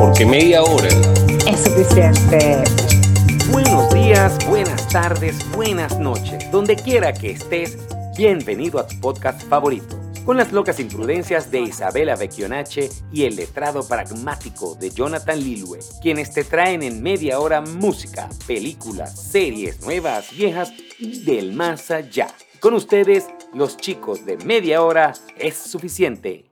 porque media hora es suficiente. Buenos días, buenas tardes, buenas noches. Donde quiera que estés, bienvenido a tu podcast favorito. Con las locas imprudencias de Isabela Vecchionache y el letrado pragmático de Jonathan Lilue, quienes te traen en media hora música, películas, series nuevas, viejas y del más allá. Con ustedes, los chicos de media hora es suficiente.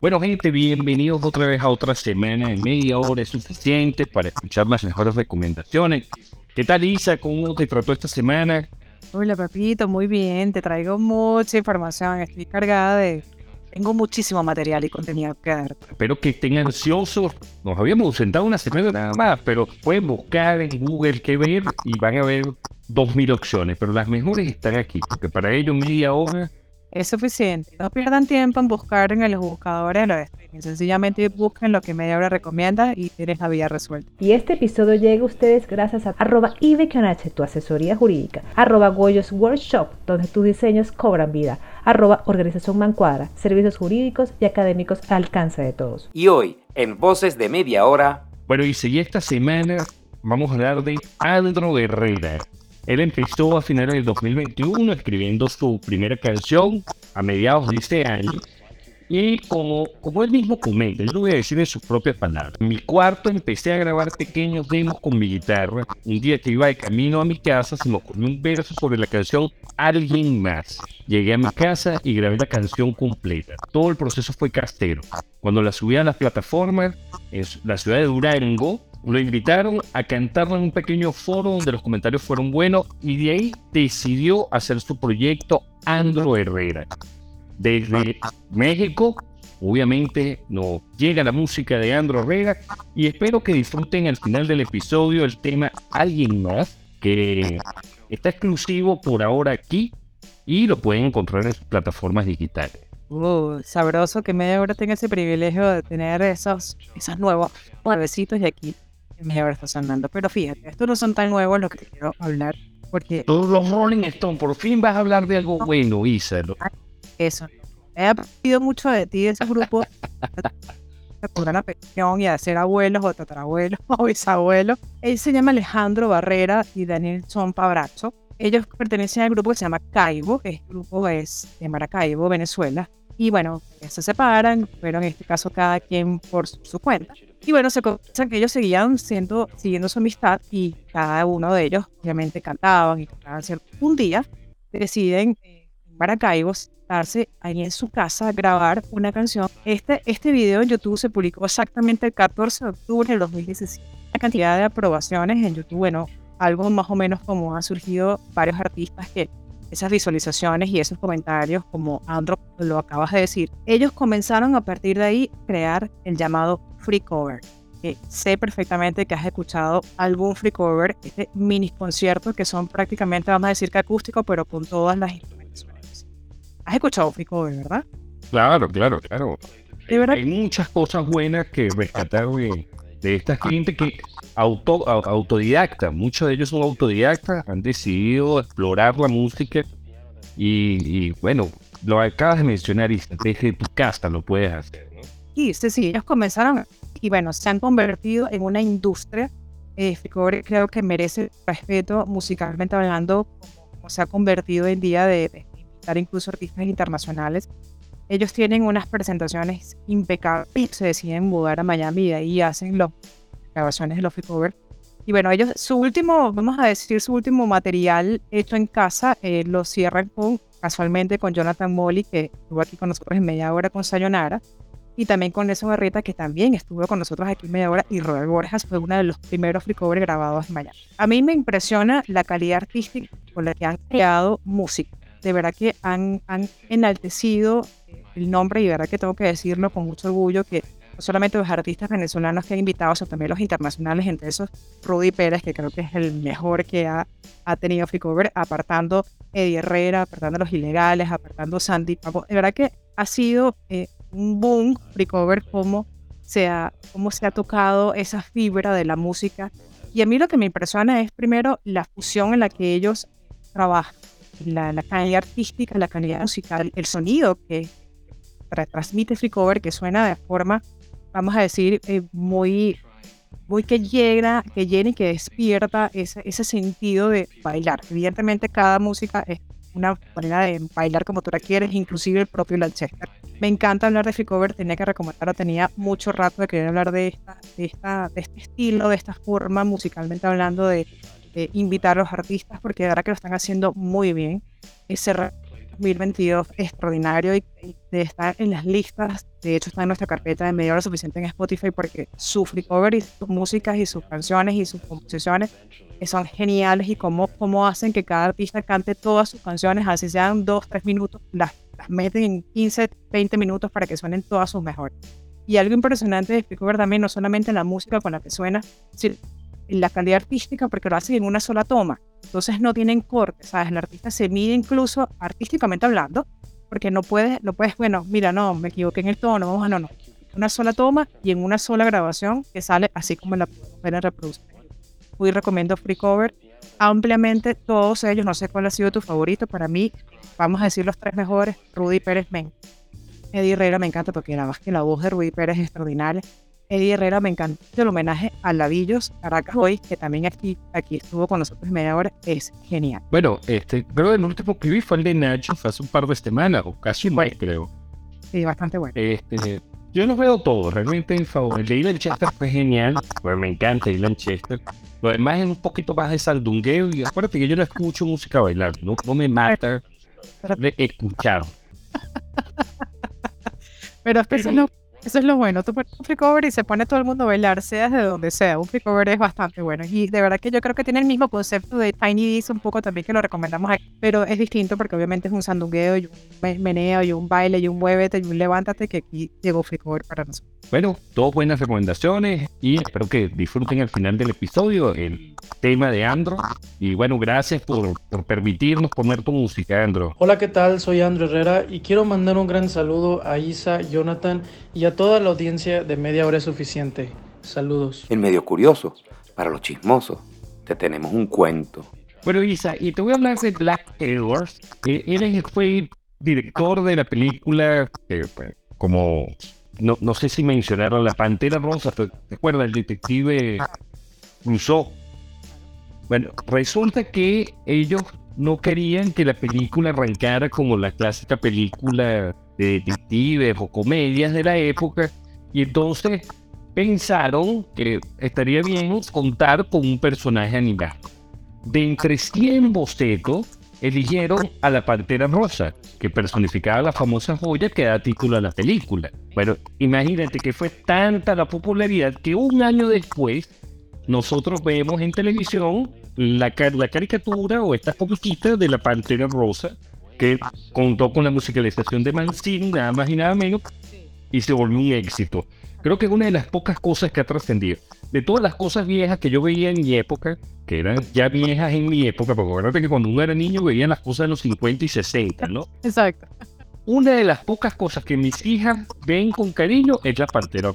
Bueno, gente, bienvenidos otra vez a otra semana. En media hora es suficiente para escuchar las mejores recomendaciones. ¿Qué tal, Isa? ¿Cómo te trató esta semana? Hola, papito, muy bien. Te traigo mucha información. Estoy cargada de. Tengo muchísimo material y contenido que dar. Espero que estén ansiosos. Nos habíamos sentado una semana nada más, pero pueden buscar en Google qué ver y van a ver dos mil opciones. Pero las mejores están aquí, porque para ello media hora es suficiente. No pierdan tiempo en buscar en los buscadores de los streaming. Sencillamente busquen lo que Media Hora recomienda y tienes la vida resuelta. Y este episodio llega a ustedes gracias a arroba tu asesoría jurídica, arroba Goyos Workshop, donde tus diseños cobran vida, arroba Organización Mancuadra, servicios jurídicos y académicos al alcance de todos. Y hoy, en Voces de Media Hora... Bueno, y seguí esta semana vamos a hablar de Herrera, él empezó a finales del 2021 escribiendo su primera canción a mediados de este año. Y como, como él mismo comenta, yo lo voy a decir en sus propias palabras. En mi cuarto empecé a grabar pequeños demos con mi guitarra. Un día que iba de camino a mi casa se me ocurrió un verso sobre la canción Alguien Más. Llegué a mi casa y grabé la canción completa. Todo el proceso fue castero. Cuando la subí a las plataformas, en la ciudad de Durango, lo invitaron a cantar en un pequeño foro donde los comentarios fueron buenos y de ahí decidió hacer su proyecto Andro Herrera. Desde México, obviamente, nos llega la música de Andro Herrera y espero que disfruten al final del episodio el tema Alguien más, que está exclusivo por ahora aquí y lo pueden encontrar en sus plataformas digitales. Uh, sabroso que media hora tenga ese privilegio de tener esos, esos nuevos nuevecitos y aquí me está sonando. Pero fíjate, estos no son tan nuevos los que quiero hablar. Porque. Todos los Rolling Stones, por fin vas a hablar de algo bueno, Isalo. Eso. He aprendido mucho de ti, de ese grupo. por una pensión y a ser abuelos o tatarabuelos o bisabuelos. Él se llama Alejandro Barrera y Daniel Son Pabracho. Ellos pertenecen al grupo que se llama Caibo, el grupo es de Maracaibo, Venezuela. Y bueno, se separan, pero en este caso cada quien por su cuenta. Y bueno, se confiesan que ellos seguían siendo, siguiendo su amistad y cada uno de ellos obviamente cantaban y cantaban. Un día deciden en Maracaibo estarse ahí en su casa a grabar una canción. Este, este video en YouTube se publicó exactamente el 14 de octubre del 2017. La cantidad de aprobaciones en YouTube, bueno, algo más o menos como han surgido varios artistas que esas visualizaciones y esos comentarios, como Andro lo acabas de decir, ellos comenzaron a partir de ahí a crear el llamado free cover. Que sé perfectamente que has escuchado algún free cover, este mini concierto que son prácticamente, vamos a decir que acústico, pero con todas las instrumentaciones. Has escuchado free cover, ¿verdad? Claro, claro, claro. Hay muchas cosas buenas que rescatar de, de esta gente que auto, autodidacta, muchos de ellos son autodidactas, han decidido explorar la música y, bueno, lo acabas de mencionar y desde tu casa lo puedes hacer. Sí, sí, sí, ellos comenzaron y bueno, se han convertido en una industria. Eh, creo que merece respeto musicalmente hablando, como, se ha convertido en día de, invitar incluso artistas internacionales. Ellos tienen unas presentaciones impecables, se deciden mudar a Miami y ahí hacen las grabaciones de los Cover. Y bueno, ellos, su último, vamos a decir, su último material hecho en casa eh, lo cierran con, casualmente con Jonathan Molly, que estuvo aquí con nosotros en media hora con Sayonara y también con Nelson Barreta, que también estuvo con nosotros aquí en media hora, y Robert Borjas fue uno de los primeros free grabados en Miami. A mí me impresiona la calidad artística con la que han creado música. De verdad que han, han enaltecido el nombre y verdad que tengo que decirlo con mucho orgullo que no solamente los artistas venezolanos que han invitado, sino también los internacionales, entre esos Rudy Pérez, que creo que es el mejor que ha, ha tenido Free Cover, apartando Eddie Herrera, apartando Los Ilegales, apartando Sandy De verdad que ha sido eh, un boom recover cómo se, ha, cómo se ha tocado esa fibra de la música. Y a mí lo que me impresiona es primero la fusión en la que ellos trabajan, la, la calidad artística, la calidad musical, el sonido que transmite Free Cover, que suena de forma, vamos a decir, eh, muy, muy que llega, que llena y que despierta ese, ese sentido de bailar. Evidentemente cada música es una manera de bailar como tú la quieres, inclusive el propio Lanchester. Me encanta hablar de Free Cover, tenía que recomendarlo, tenía mucho rato de querer hablar de, esta, de, esta, de este estilo, de esta forma, musicalmente hablando, de, invitar a los artistas, porque de verdad que lo están haciendo muy bien. 2022 extraordinario y, de estar en las listas, de hecho está en nuestra carpeta de media hora suficiente en Spotify porque su free cover y sus músicas y sus canciones y sus composiciones son geniales y cómo, cómo hacen que cada artista cante todas sus canciones, así sean dos, tres minutos, las, las meten en 15, 20 minutos para que suenen todas sus mejores. Y algo impresionante de Free Cover también, no solamente en la música con la que suena, sino en la calidad artística, porque lo hacen en una sola toma. Entonces no tienen corte, ¿sabes? El artista se mide incluso artísticamente hablando, porque no puedes, no puedes, bueno, mira, no, me equivoqué en el tono, vamos a no, no. Una sola toma y en una sola grabación que sale así como la pueden reproducir. Muy recomiendo Free Cover ampliamente todos ellos. No sé cuál ha sido tu favorito. Para mí, vamos a decir los tres mejores. Rudy Pérez Men. Eddie Herrera me encanta porque la, que la voz de Rudy Pérez es extraordinaria. Eddie Herrera me encanta el homenaje a Ladillos Caracas hoy, que también aquí, aquí estuvo con nosotros media hora, es genial. Bueno, este, creo que el último que vi fue el de Nacho, fue hace un par de semanas, o casi mes, creo. Sí, bastante bueno. Este, yo los veo todos, realmente en favor. El de Ilan Chester fue genial, pues me encanta Ilan Chester. Lo demás es un poquito más de saldungueo y acuérdate que yo no escucho música bailar, no, no me mata de escuchar. Pero es no eso es lo bueno. Tú pones un free cover y se pone todo el mundo a bailar, sea desde donde sea. Un free cover es bastante bueno. Y de verdad que yo creo que tiene el mismo concepto de Tiny Dees un poco también que lo recomendamos aquí. Pero es distinto porque obviamente es un sandungueo y un meneo y un baile y un muévete y un levántate que aquí llegó free cover para nosotros. Bueno, todas buenas recomendaciones y espero que disfruten al final del episodio el tema de Andro. Y bueno, gracias por, por permitirnos poner tu música, Andro. Hola, ¿qué tal? Soy Andro Herrera y quiero mandar un gran saludo a Isa, Jonathan y a toda la audiencia de Media Hora es Suficiente. Saludos. En medio curioso, para los chismosos, te tenemos un cuento. Bueno, Isa, y te voy a hablar de Black Edwards. Él fue director de la película, pues, como, no, no sé si mencionaron La Pantera Rosa, ¿te acuerdas? El detective Rousseau. Bueno, resulta que ellos no querían que la película arrancara como la clásica película de detectives o comedias de la época, y entonces pensaron que estaría bien contar con un personaje animado. De entre 100 bocetos, eligieron a la Pantera Rosa, que personificaba la famosa joya que da título a la película. Bueno, imagínate que fue tanta la popularidad que un año después nosotros vemos en televisión la, la caricatura o estas poquitas de la Pantera Rosa que contó con la musicalización de Mancini, nada más y nada menos, y se volvió un éxito. Creo que es una de las pocas cosas que ha trascendido. De todas las cosas viejas que yo veía en mi época, que eran ya viejas en mi época, porque acuérdate que cuando uno era niño veía las cosas de los 50 y 60, ¿no? Exacto. Una de las pocas cosas que mis hijas ven con cariño es la pantera.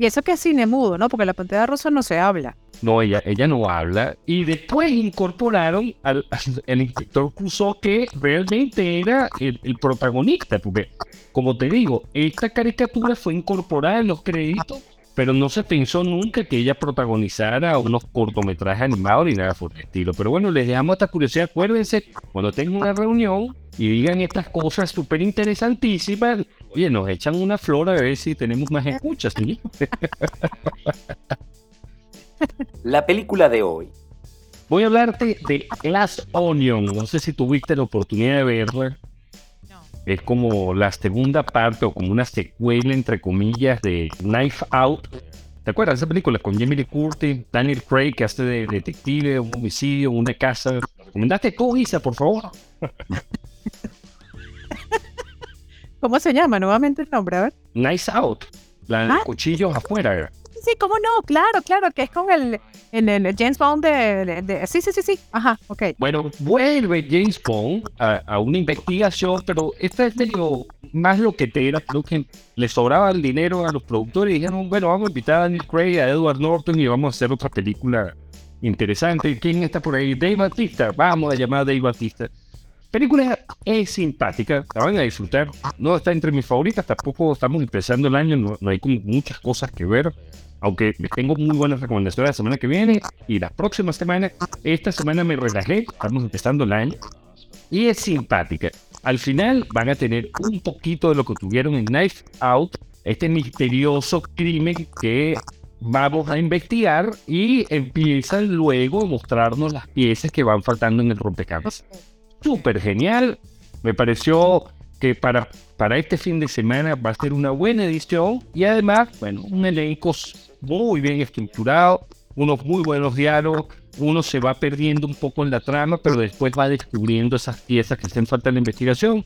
Y eso que es cine mudo, ¿no? Porque la pantera rosa no se habla. No, ella, ella no habla. Y después incorporaron al, inspector Crusoe, que realmente era el, protagonista. Porque, como te digo, esta caricatura fue incorporada en los créditos, pero no se pensó nunca que ella protagonizara unos cortometrajes animados ni nada por el estilo. Pero bueno, les dejamos esta curiosidad. Acuérdense, cuando tengan una reunión y digan estas cosas súper interesantísimas, oye, nos echan una flor a ver si tenemos más escuchas. ¿sí? La película de hoy. Voy a hablarte de Glass Onion. No sé si tuviste la oportunidad de verla. Es como la segunda parte o como una secuela, entre comillas, de Knife Out. ¿Te acuerdas de esa película con Jamie Lee Curtis, Daniel Craig, que hace de detective, un homicidio, una casa? Recomendaste tú, Isa, por favor. ¿Cómo se llama nuevamente el nombre? A ver. Nice Out. La de ah. cuchillos afuera sí, cómo no, claro, claro, que es con el, el, James Bond de, Sí, sí, sí, sí, ajá, ok. Bueno, vuelve James Bond a, una investigación, pero esta es medio más lo que te era, creo que le sobraba el dinero a los productores y dijeron, bueno, vamos a invitar a Daniel Craig, a Edward Norton y vamos a hacer otra película interesante. ¿Quién está por ahí? Dave Batista, vamos a llamar a Dave Batista. película es simpática, la van a disfrutar. No está entre mis favoritas, tampoco estamos empezando el año, no, no hay como muchas cosas que ver. Aunque tengo muy buenas recomendaciones la semana que viene y la próxima semana. Esta semana me relajé, estamos empezando el año. Y es simpática. Al final van a tener un poquito de lo que tuvieron en Knife Out, este misterioso crimen que vamos a investigar y empiezan luego a mostrarnos las piezas que van faltando en el rompecabezas. Súper genial. Me pareció que para, para este fin de semana va a ser una buena edición y además, bueno, un elenco muy bien estructurado, unos muy buenos diálogos, uno se va perdiendo un poco en la trama, pero después va descubriendo esas piezas que hacen falta en la investigación.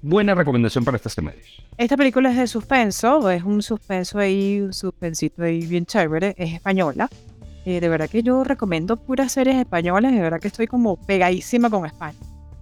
Buena recomendación para esta semana. Esta película es de suspenso, es un suspenso ahí, un suspensito ahí bien chévere, es española. Eh, de verdad que yo recomiendo puras series españolas, de verdad que estoy como pegadísima con España.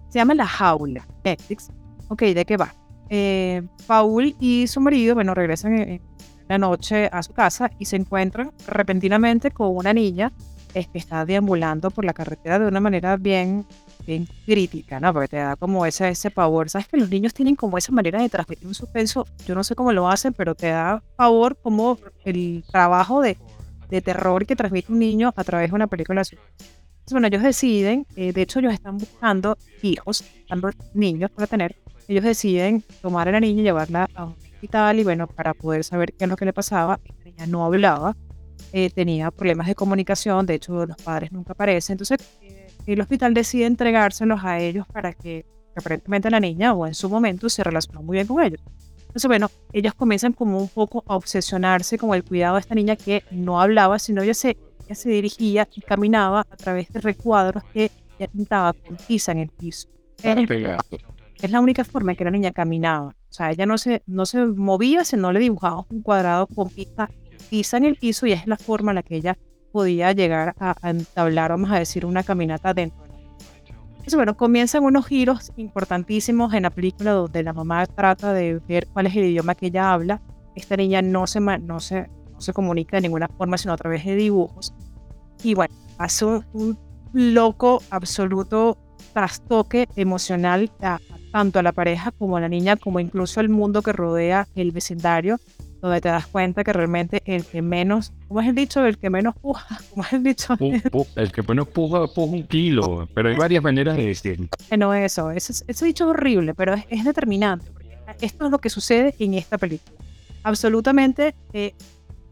Se llama La Jaula, Netflix. Ok, ¿de qué va? Eh, Paul y su marido, bueno, regresan en, la noche a su casa y se encuentran repentinamente con una niña es que está deambulando por la carretera de una manera bien, bien crítica, ¿no? Porque te da como ese, ese pavor. Sabes que los niños tienen como esa manera de transmitir un suspenso, yo no sé cómo lo hacen, pero te da pavor como el trabajo de, de terror que transmite un niño a través de una película bueno, ellos deciden, eh, de hecho ellos están buscando hijos, buscando niños para tener, ellos deciden tomar a la niña y llevarla a un hospital y bueno, para poder saber qué es lo que le pasaba, niña no hablaba, eh, tenía problemas de comunicación, de hecho los padres nunca aparecen, entonces eh, el hospital decide entregárselos a ellos para que, aparentemente la niña o en su momento se relacionó muy bien con ellos. Entonces, bueno, ellos comienzan como un poco a obsesionarse con el cuidado de esta niña que no hablaba, sino ella se, ella se dirigía y caminaba a través de recuadros que ella pintaba con tiza en el piso. Es la única forma en que la niña caminaba. O sea, ella no se, no se movía si no le dibujaba un cuadrado con pista pisa en el piso y es la forma en la que ella podía llegar a, entablar, vamos a decir, una caminata dentro. Entonces, bueno, comienzan unos giros importantísimos en la película donde la mamá trata de ver cuál es el idioma que ella habla. Esta niña no se, no se, no se comunica de ninguna forma, sino a través de dibujos. Y bueno, hace un, loco, absoluto trastoque emocional tanto a la pareja como a la niña, como incluso al mundo que rodea el vecindario donde te das cuenta que realmente el que menos, ¿cómo es el dicho? El que menos puja, ¿cómo es el dicho? el que menos puja, puja un kilo, pero hay varias maneras de decirlo. No, eso, ese, dicho es horrible, pero es, determinante. Esto es lo que sucede en esta película. Absolutamente eh,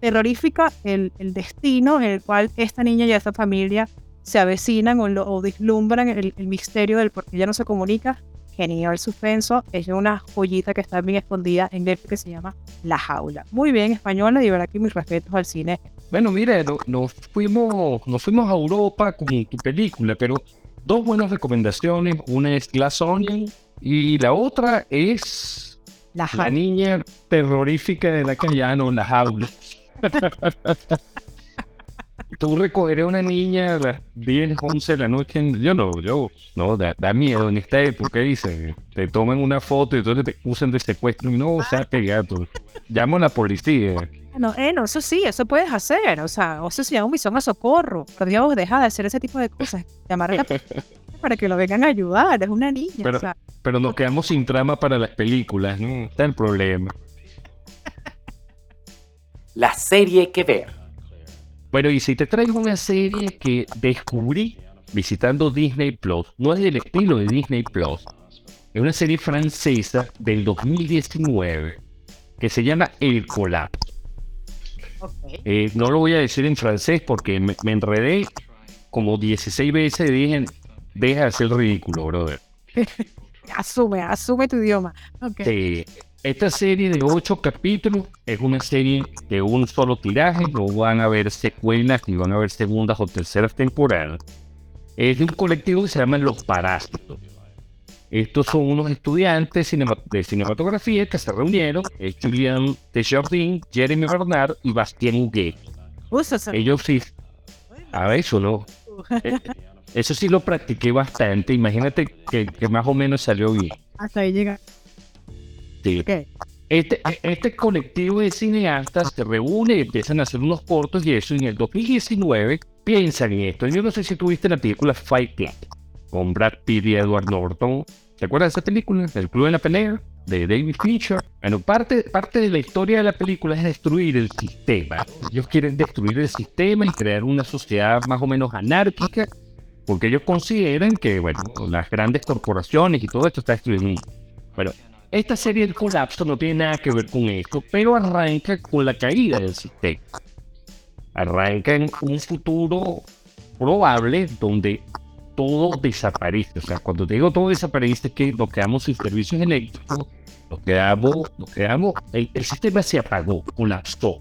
terrorífica el, destino en el cual esta niña y esta familia se avecinan o, o vislumbran el, el misterio del por qué ella no se comunica genial suspenso. Es una joyita que está bien escondida en Netflix que se llama La Jaula. Muy bien, española, y verdad que mis respetos al cine. Bueno, mire, nos, fuimos, nos fuimos a Europa con tu película, pero dos buenas recomendaciones. Una es Glass Onion y la otra es La, la niña terrorífica de la Callano, La Jaula. tú recogeré a una niña a las 10, 11 de la noche. Yo no, yo, no, da, miedo en esta época. Dice, te toman una foto y entonces te usan de secuestro y no, o sea, gato. Llamo a la policía. No, eh, no, eso sí, eso puedes hacer. O sea, o eso se llama misión a socorro. Pero Dios, deja de hacer ese tipo de cosas. Llamar a la para que lo vengan a ayudar. Es una niña. Pero, pero nos quedamos sin trama para las películas, ¿no? Está el problema. La serie que ver. Bueno, y si te traigo una serie que descubrí visitando Disney Plus, no es del estilo de Disney Plus, es una serie francesa del 2019 que se llama El Colapso. Eh, no lo voy a decir en francés porque me, enredé como 16 veces y dije, deja de hacer ridículo, brother. asume, asume tu idioma. Okay. Esta serie de ocho capítulos es una serie de un solo tiraje, no van a haber secuelas ni van a haber segundas o terceras temporadas. Es de un colectivo que se llama Los Parásitos. Estos son unos estudiantes de cinematografía que se reunieron, es Julian Desjardins, Jeremy Bernard y Bastien Huguet. Ellos sí, a eso no. Eh, eso sí lo practiqué bastante, imagínate que, que más o menos salió bien. Hasta ahí llega. Este, este colectivo de cineastas se reúne y empiezan a hacer unos cortos y eso en el 2019 piensan en esto. Yo no sé si tuviste la película Fight Club. con Brad Pitt y Edward Norton. ¿Te acuerdas de esa película? El Club de la Pelea, de David Fincher. Bueno, parte, parte de la historia de la película es destruir el sistema. Ellos quieren destruir el sistema y crear una sociedad más o menos anárquica, porque ellos consideran que, bueno, las grandes corporaciones y todo esto está destruyendo. Bueno, esta serie del colapso no tiene nada que ver con esto, pero arranca con la caída del sistema. Arranca en un futuro probable donde todo desaparece. O sea, cuando te digo todo desaparece, es que nos quedamos sin servicios eléctricos, nos quedamos, nos quedamos, el, el sistema se apagó, colapsó.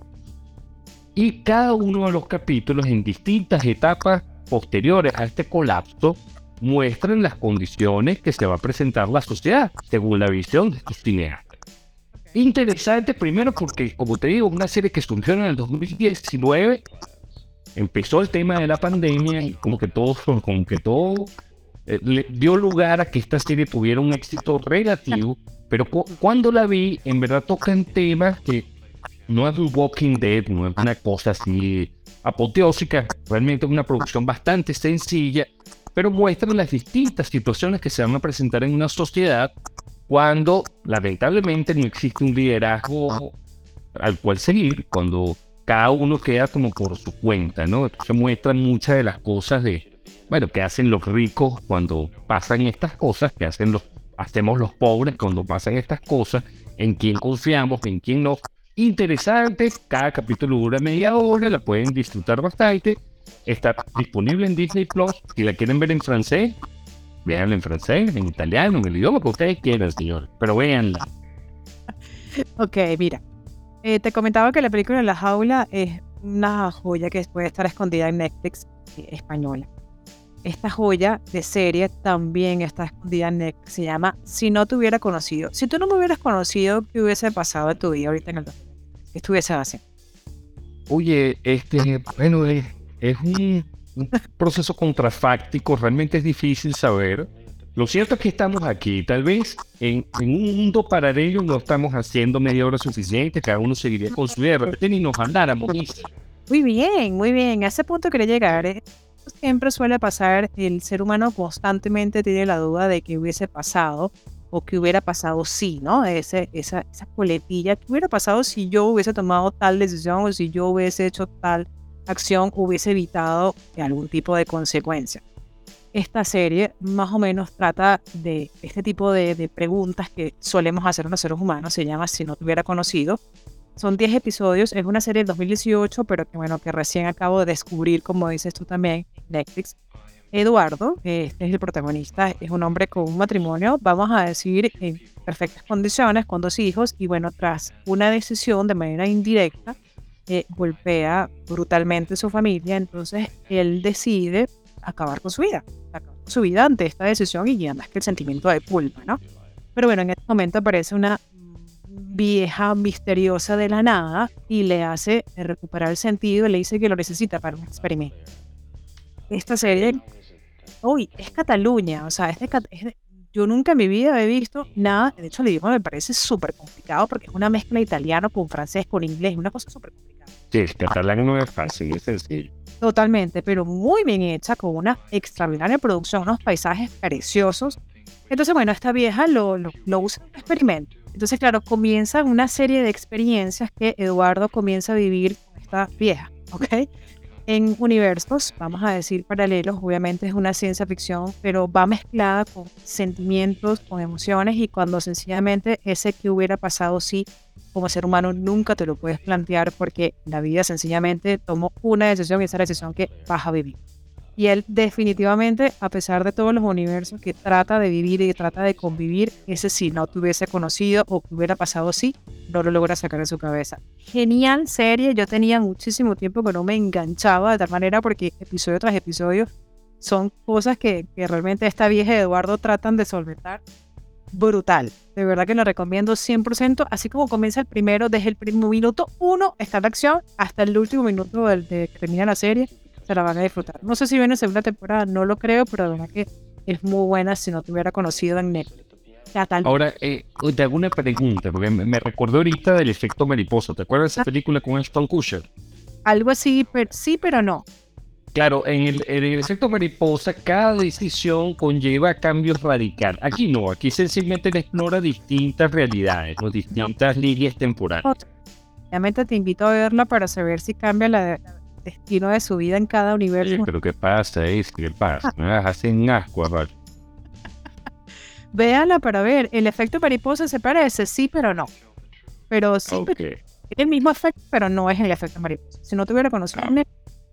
Y cada uno de los capítulos en distintas etapas posteriores a este colapso muestran las condiciones que se va a presentar la sociedad, según la visión de estos cineastas. Interesante primero porque, como te digo, una serie que surgió en el 2019 empezó el tema de la pandemia y como que todo, como que todo eh, le dio lugar a que esta serie tuviera un éxito relativo, pero cu- cuando la vi, en verdad tocan temas que no es un Walking Dead, no es una cosa así apoteósica, realmente es una producción bastante sencilla, pero muestra las distintas situaciones que se van a presentar en una sociedad cuando lamentablemente no existe un liderazgo al cual seguir, cuando cada uno queda como por su cuenta, ¿no? Se muestran muchas de las cosas de, bueno, que hacen los ricos cuando pasan estas cosas, que hacen los, hacemos los pobres cuando pasan estas cosas, en quién confiamos, en quién no. Interesante, cada capítulo dura media hora, la pueden disfrutar bastante. Está disponible en Disney Plus. Si la quieren ver en francés, véanla en francés, en italiano, en el idioma que ustedes quieran, señor. Pero véanla. Ok, mira. Eh, te comentaba que la película La Jaula es una joya que puede estar escondida en Netflix eh, española. Esta joya de serie también está escondida en Netflix. Se llama Si no te hubiera conocido. Si tú no me hubieras conocido, ¿qué hubiese pasado en tu vida ahorita en el 2020? ¿Qué estuviese haciendo? Oye, este, bueno, es, es un, un proceso contrafáctico, realmente es difícil saber. Lo cierto es que estamos aquí, tal vez en, en un mundo paralelo no estamos haciendo media hora suficiente, cada uno seguiría con su repente ni nos habláramos. Muy bien, muy bien. A ese punto quería llegar. ¿eh? Siempre suele pasar, el ser humano constantemente tiene la duda de qué hubiese pasado o qué hubiera pasado si, ¿no? Ese, esa, esa coletilla, qué hubiera pasado si yo hubiese tomado tal decisión o si yo hubiese hecho tal acción, hubiese evitado algún tipo de consecuencia. Esta serie más o menos trata de este tipo de, de preguntas que solemos hacer los seres humanos, se llama Si no te hubiera conocido, son 10 episodios, es una serie del 2018, pero que bueno, que recién acabo de descubrir, como dices tú también, Netflix. Eduardo, que este es el protagonista, es un hombre con un matrimonio, vamos a decir, en perfectas condiciones, con dos hijos, y bueno, tras una decisión de manera indirecta, eh, golpea brutalmente a su familia, entonces él decide acabar con su vida, acabar con su vida ante esta decisión y además que el sentimiento de culpa, ¿no? Pero bueno, en este momento aparece una vieja misteriosa de la nada y le hace recuperar el sentido y le dice que lo necesita para un experimento. Esta serie, uy, es Cataluña, o sea, es de es de- yo nunca en mi vida he visto nada, de hecho el idioma me parece súper complicado porque es una mezcla italiano con francés, con inglés, una cosa súper complicada. Sí, el catalán no es fácil, es sencillo. Totalmente, pero muy bien hecha, con una extraordinaria producción, unos paisajes preciosos. Entonces, bueno, esta vieja lo, lo, lo usa en un experimento. Entonces, claro, comienza una serie de experiencias que Eduardo comienza a vivir con esta vieja, ¿ok? En universos, vamos a decir paralelos, obviamente es una ciencia ficción, pero va mezclada con sentimientos, con emociones y cuando sencillamente ese que hubiera pasado sí como ser humano nunca te lo puedes plantear porque la vida sencillamente tomó una decisión y esa decisión que vas a vivir. Y él definitivamente, a pesar de todos los universos que trata de vivir y que trata de convivir, ese si no te hubiese conocido o que hubiera pasado así, no lo logra sacar de su cabeza. Genial serie, yo tenía muchísimo tiempo que no me enganchaba de tal manera porque episodio tras episodio son cosas que, que realmente esta vieja Eduardo tratan de solventar brutal. De verdad que lo recomiendo 100%. Así como comienza el primero, desde el primer minuto uno está la acción hasta el último minuto del- de que termina la serie. Se la van a disfrutar. No sé si viene segunda temporada, no lo creo, pero de verdad que es muy buena si no te hubiera conocido en Netflix. Tal- Ahora, eh, te hago una pregunta, porque me, me recordó ahorita del efecto mariposa. ¿Te acuerdas de esa película con Ashton Kutcher? Algo así, pero, sí, pero no. Claro, en el, en el efecto mariposa, cada decisión conlleva cambios radicales. Aquí no, aquí sencillamente le explora distintas realidades, o distintas líneas temporales. Obviamente te invito a verla para saber si cambia la, el destino de su vida en cada universo. Pero ¿qué pasa? Es, ¿Qué pasa? Me hacer asco, Rafa. Véala para ver. El efecto mariposa se parece, sí, pero no. Pero sí, Ok. tiene el mismo efecto, pero no es el efecto mariposa. Si no tuviera conocimiento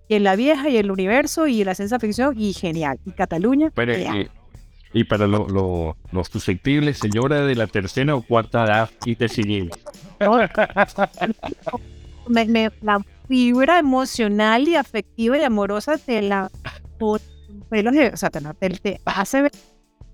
y en la vieja y el universo y la ciencia ficción, y genial. Y Cataluña, Pero, eh, y para lo- lo- los susceptibles, señora de la tercera o cuarta edad y te me- me- la fibra emocional y afectiva y amorosa te la o sea, te hace ver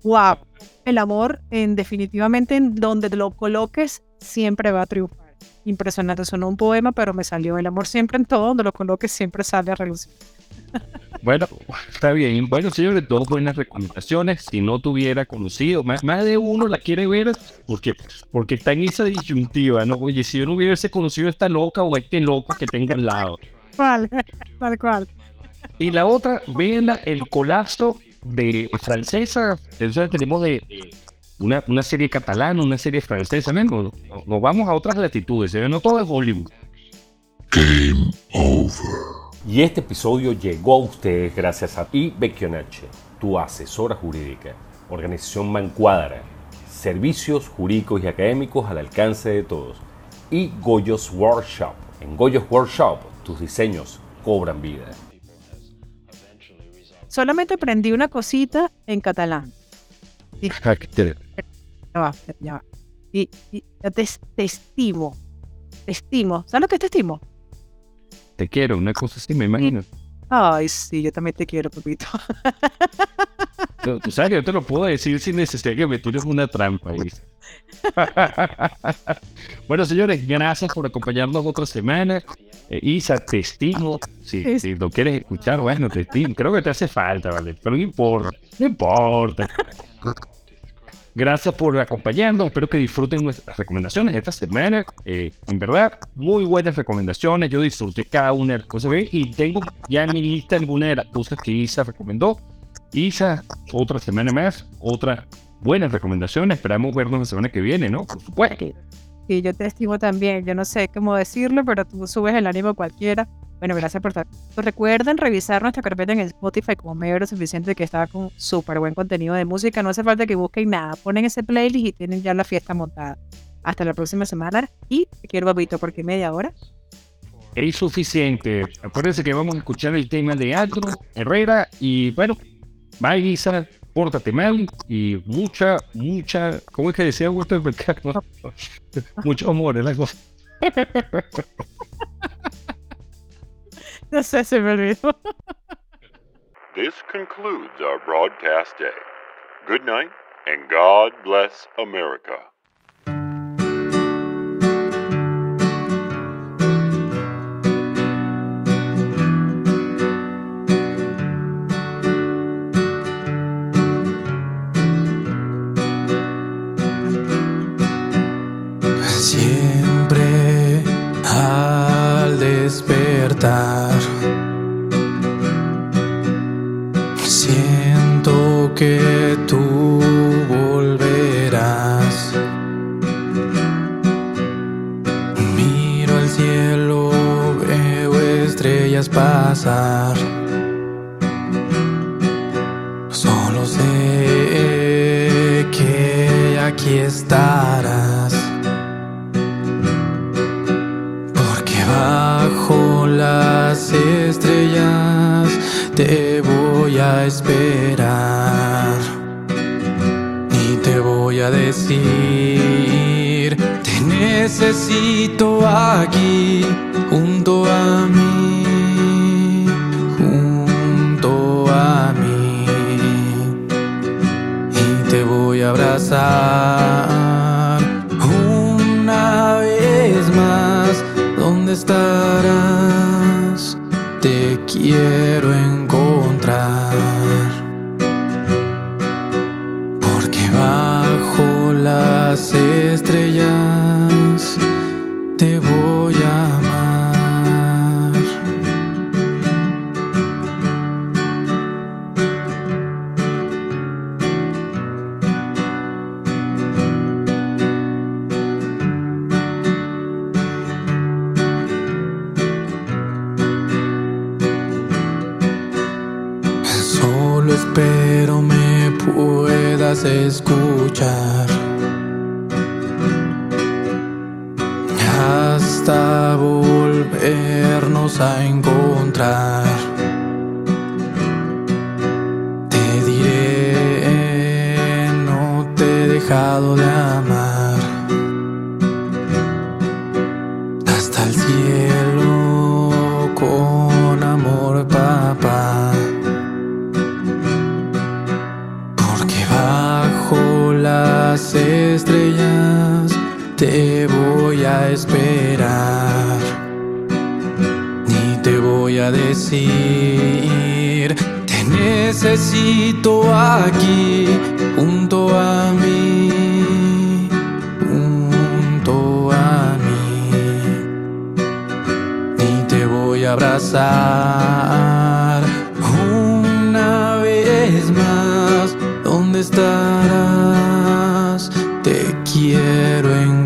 wow el amor en definitivamente en donde lo coloques siempre va a triunfar. Impresionante sonó un poema pero me salió. El amor siempre en todo donde lo coloques siempre sale a relucir Bueno, está bien. Bueno, señores, dos buenas recomendaciones. Si no tuviera conocido, más, más de uno la quiere ver porque, porque está en esa disyuntiva, ¿no? Oye, si yo no hubiese conocido a esta loca o a este loco que tenga al lado. cual tal cual Y la otra, véanla, el colapso de francesa. Entonces tenemos de de una, una serie catalana, una serie francesa. ¿no? Nos, nos vamos a otras latitudes, ¿eh? no todo es Hollywood. Y este episodio llegó a ustedes gracias a IBECIONACHE, tu asesora jurídica, organización Mancuadra, servicios jurídicos y académicos al alcance de todos. Y Goyos Workshop. En Goyos Workshop, tus diseños cobran vida. solamente aprendí una cosita en catalán ya va, ya va. Y, y te, te estimo te estimo ¿sabes lo que es te estimo? Te quiero, una cosa así, me imagino. Ay, sí, yo también te quiero, papito. Tú, tú sabes que yo te lo puedo decir sin necesidad que me tires una trampa. ¿viste? bueno, señores, gracias por acompañarnos otra semana. Eh, Isa, te estimo. Si, Es- si lo quieres escuchar, bueno, te estimo. Creo que te hace falta, ¿vale? Pero no importa, no importa. Gracias por acompañarnos. Espero que disfruten nuestras recomendaciones esta semana. Eh, en verdad, muy buenas recomendaciones. Yo disfruté cada una de las cosas que y tengo ya en mi lista algunas de las cosas que Isa recomendó. Isa, otra semana más, otra buena recomendación. Esperamos vernos la semana que viene, ¿no? Por supuesto. Y yo te estimo también. Yo no sé cómo decirlo, pero tú subes el ánimo cualquiera. Bueno, gracias por estar. Recuerden revisar nuestra carpeta en Spotify como medio suficiente que está con súper buen contenido de música. No hace falta que busquen nada. Ponen ese playlist y tienen ya la fiesta montada. Hasta la próxima semana. Y quiero, babito, porque media hora. Es suficiente. Acuérdense que vamos a escuchar el tema de Andrew Herrera. Y bueno, bye, Isa. Pórtate mal y mucha, mucha. ¿Cómo es que decía Walter Mercado? Mucho amor, es la cosa. This concludes our broadcast day. Good night, and God bless America. Las estrellas te voy a esperar. Y te voy a decir, te necesito aquí junto a mí, junto a mí. Y te voy a abrazar Te puedas escuchar. estrellas te voy a esperar. Ni te voy a decir, te necesito aquí, junto a mí, junto a mí. Ni te voy a abrazar una vez más. ¿Dónde estarás? quero encontrar.